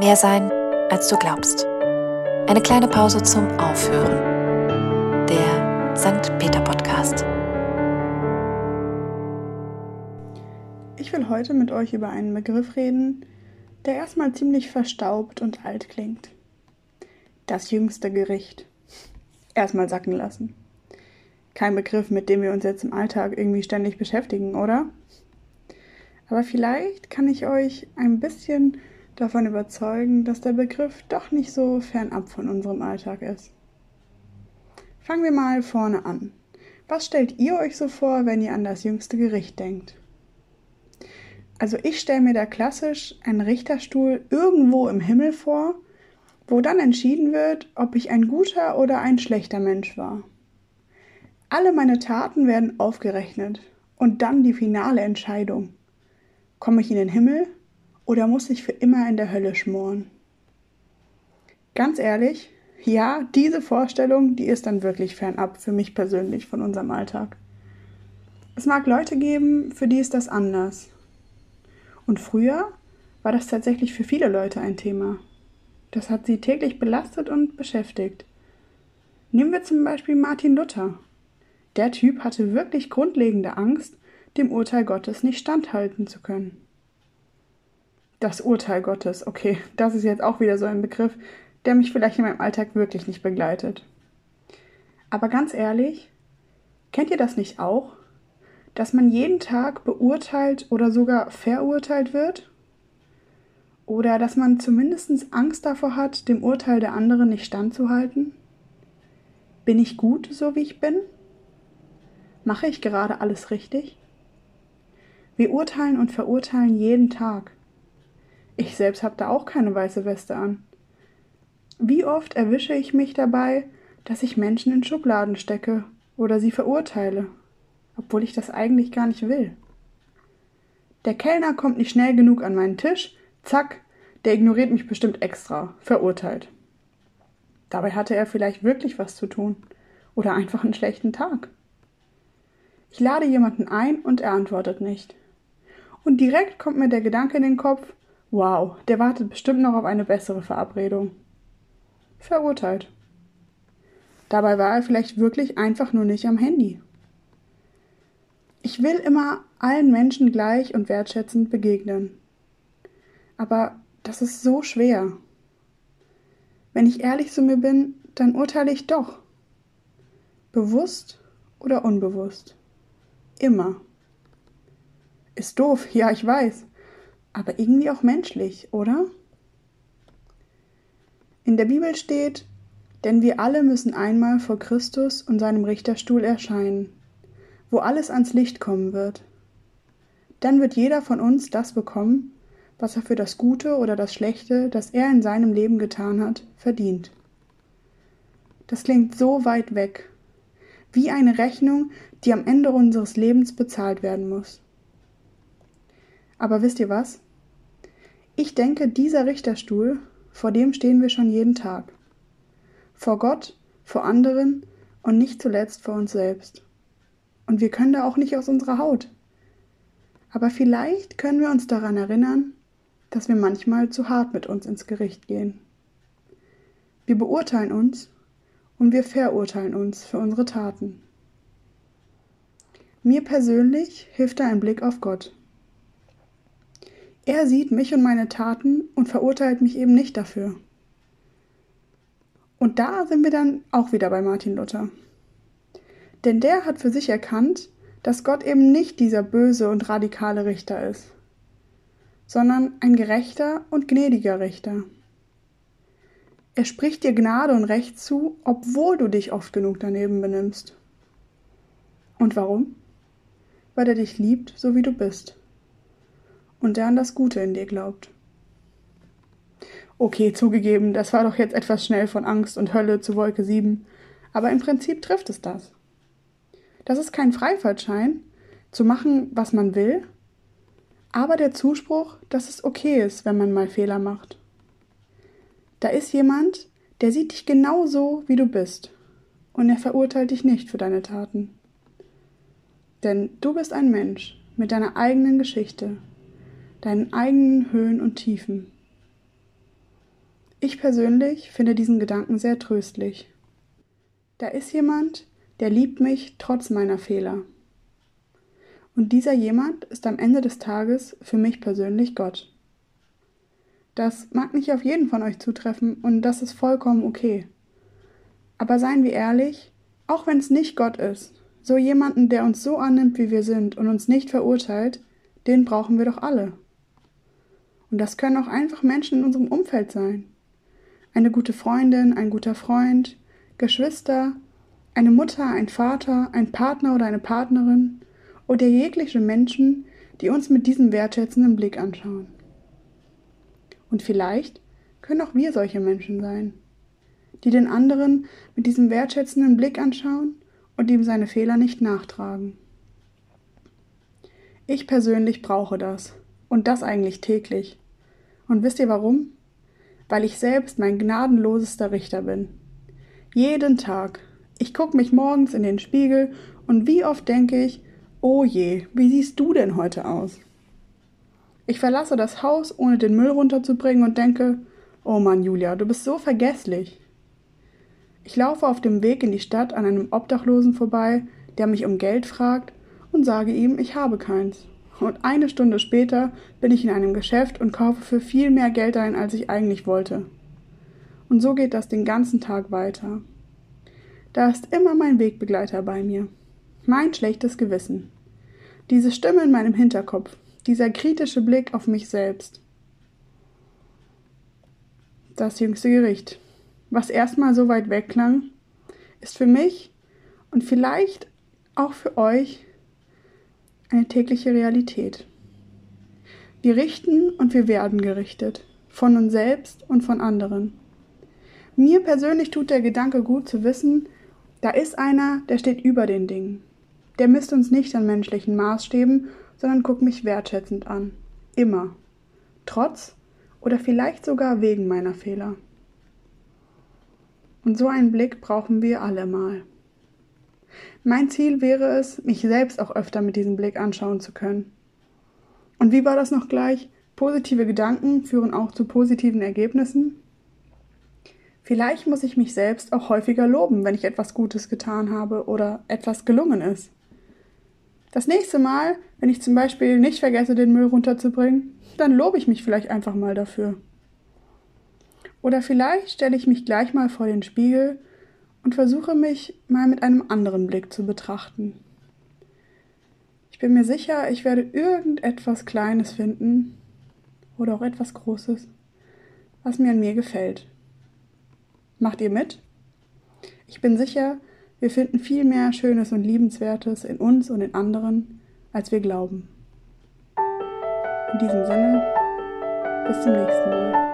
Mehr sein, als du glaubst. Eine kleine Pause zum Aufhören. Der St. Peter Podcast. Ich will heute mit euch über einen Begriff reden, der erstmal ziemlich verstaubt und alt klingt. Das jüngste Gericht. Erstmal sacken lassen. Kein Begriff, mit dem wir uns jetzt im Alltag irgendwie ständig beschäftigen, oder? Aber vielleicht kann ich euch ein bisschen davon überzeugen, dass der Begriff doch nicht so fernab von unserem Alltag ist. Fangen wir mal vorne an. Was stellt ihr euch so vor, wenn ihr an das jüngste Gericht denkt? Also ich stelle mir da klassisch einen Richterstuhl irgendwo im Himmel vor, wo dann entschieden wird, ob ich ein guter oder ein schlechter Mensch war. Alle meine Taten werden aufgerechnet und dann die finale Entscheidung. Komme ich in den Himmel oder muss ich für immer in der Hölle schmoren? Ganz ehrlich, ja, diese Vorstellung, die ist dann wirklich fernab für mich persönlich von unserem Alltag. Es mag Leute geben, für die ist das anders. Und früher war das tatsächlich für viele Leute ein Thema. Das hat sie täglich belastet und beschäftigt. Nehmen wir zum Beispiel Martin Luther. Der Typ hatte wirklich grundlegende Angst, dem Urteil Gottes nicht standhalten zu können. Das Urteil Gottes, okay, das ist jetzt auch wieder so ein Begriff, der mich vielleicht in meinem Alltag wirklich nicht begleitet. Aber ganz ehrlich, kennt ihr das nicht auch? Dass man jeden Tag beurteilt oder sogar verurteilt wird? Oder dass man zumindest Angst davor hat, dem Urteil der anderen nicht standzuhalten? Bin ich gut, so wie ich bin? Mache ich gerade alles richtig? Wir urteilen und verurteilen jeden Tag. Ich selbst habe da auch keine weiße Weste an. Wie oft erwische ich mich dabei, dass ich Menschen in Schubladen stecke oder sie verurteile, obwohl ich das eigentlich gar nicht will. Der Kellner kommt nicht schnell genug an meinen Tisch, zack, der ignoriert mich bestimmt extra, verurteilt. Dabei hatte er vielleicht wirklich was zu tun oder einfach einen schlechten Tag. Ich lade jemanden ein und er antwortet nicht. Und direkt kommt mir der Gedanke in den Kopf, wow, der wartet bestimmt noch auf eine bessere Verabredung. Verurteilt. Dabei war er vielleicht wirklich einfach nur nicht am Handy. Ich will immer allen Menschen gleich und wertschätzend begegnen. Aber das ist so schwer. Wenn ich ehrlich zu mir bin, dann urteile ich doch. Bewusst oder unbewusst. Immer. Ist doof, ja, ich weiß. Aber irgendwie auch menschlich, oder? In der Bibel steht, denn wir alle müssen einmal vor Christus und seinem Richterstuhl erscheinen, wo alles ans Licht kommen wird. Dann wird jeder von uns das bekommen, was er für das Gute oder das Schlechte, das er in seinem Leben getan hat, verdient. Das klingt so weit weg, wie eine Rechnung, die am Ende unseres Lebens bezahlt werden muss. Aber wisst ihr was? Ich denke, dieser Richterstuhl, vor dem stehen wir schon jeden Tag. Vor Gott, vor anderen und nicht zuletzt vor uns selbst. Und wir können da auch nicht aus unserer Haut. Aber vielleicht können wir uns daran erinnern, dass wir manchmal zu hart mit uns ins Gericht gehen. Wir beurteilen uns und wir verurteilen uns für unsere Taten. Mir persönlich hilft da ein Blick auf Gott. Er sieht mich und meine Taten und verurteilt mich eben nicht dafür. Und da sind wir dann auch wieder bei Martin Luther. Denn der hat für sich erkannt, dass Gott eben nicht dieser böse und radikale Richter ist, sondern ein gerechter und gnädiger Richter. Er spricht dir Gnade und Recht zu, obwohl du dich oft genug daneben benimmst. Und warum? weil er dich liebt, so wie du bist. Und der an das Gute in dir glaubt. Okay, zugegeben, das war doch jetzt etwas schnell von Angst und Hölle zu Wolke 7, aber im Prinzip trifft es das. Das ist kein Freifahrtschein, zu machen, was man will, aber der Zuspruch, dass es okay ist, wenn man mal Fehler macht. Da ist jemand, der sieht dich genau so, wie du bist, und er verurteilt dich nicht für deine Taten. Denn du bist ein Mensch mit deiner eigenen Geschichte, deinen eigenen Höhen und Tiefen. Ich persönlich finde diesen Gedanken sehr tröstlich. Da ist jemand, der liebt mich trotz meiner Fehler. Und dieser jemand ist am Ende des Tages für mich persönlich Gott. Das mag nicht auf jeden von euch zutreffen und das ist vollkommen okay. Aber seien wir ehrlich, auch wenn es nicht Gott ist, so jemanden, der uns so annimmt, wie wir sind und uns nicht verurteilt, den brauchen wir doch alle. Und das können auch einfach Menschen in unserem Umfeld sein. Eine gute Freundin, ein guter Freund, Geschwister, eine Mutter, ein Vater, ein Partner oder eine Partnerin oder jegliche Menschen, die uns mit diesem wertschätzenden Blick anschauen. Und vielleicht können auch wir solche Menschen sein, die den anderen mit diesem wertschätzenden Blick anschauen und ihm seine Fehler nicht nachtragen. Ich persönlich brauche das. Und das eigentlich täglich. Und wisst ihr warum? Weil ich selbst mein gnadenlosester Richter bin. Jeden Tag. Ich gucke mich morgens in den Spiegel und wie oft denke ich, oh je, wie siehst du denn heute aus? Ich verlasse das Haus, ohne den Müll runterzubringen und denke, oh Mann, Julia, du bist so vergesslich. Ich laufe auf dem Weg in die Stadt an einem Obdachlosen vorbei, der mich um Geld fragt und sage ihm, ich habe keins und eine Stunde später bin ich in einem Geschäft und kaufe für viel mehr Geld ein, als ich eigentlich wollte. Und so geht das den ganzen Tag weiter. Da ist immer mein Wegbegleiter bei mir. Mein schlechtes Gewissen. Diese Stimme in meinem Hinterkopf. Dieser kritische Blick auf mich selbst. Das jüngste Gericht. Was erstmal so weit weg klang, ist für mich und vielleicht auch für euch eine tägliche Realität. Wir richten und wir werden gerichtet, von uns selbst und von anderen. Mir persönlich tut der Gedanke gut zu wissen, da ist einer, der steht über den Dingen. Der misst uns nicht an menschlichen Maßstäben, sondern guckt mich wertschätzend an. Immer. Trotz oder vielleicht sogar wegen meiner Fehler. Und so einen Blick brauchen wir alle mal. Mein Ziel wäre es, mich selbst auch öfter mit diesem Blick anschauen zu können. Und wie war das noch gleich? Positive Gedanken führen auch zu positiven Ergebnissen? Vielleicht muss ich mich selbst auch häufiger loben, wenn ich etwas Gutes getan habe oder etwas gelungen ist. Das nächste Mal, wenn ich zum Beispiel nicht vergesse, den Müll runterzubringen, dann lobe ich mich vielleicht einfach mal dafür. Oder vielleicht stelle ich mich gleich mal vor den Spiegel und versuche mich mal mit einem anderen Blick zu betrachten. Ich bin mir sicher, ich werde irgendetwas Kleines finden oder auch etwas Großes, was mir an mir gefällt. Macht ihr mit? Ich bin sicher, wir finden viel mehr Schönes und Liebenswertes in uns und in anderen, als wir glauben. In diesem Sinne, bis zum nächsten Mal.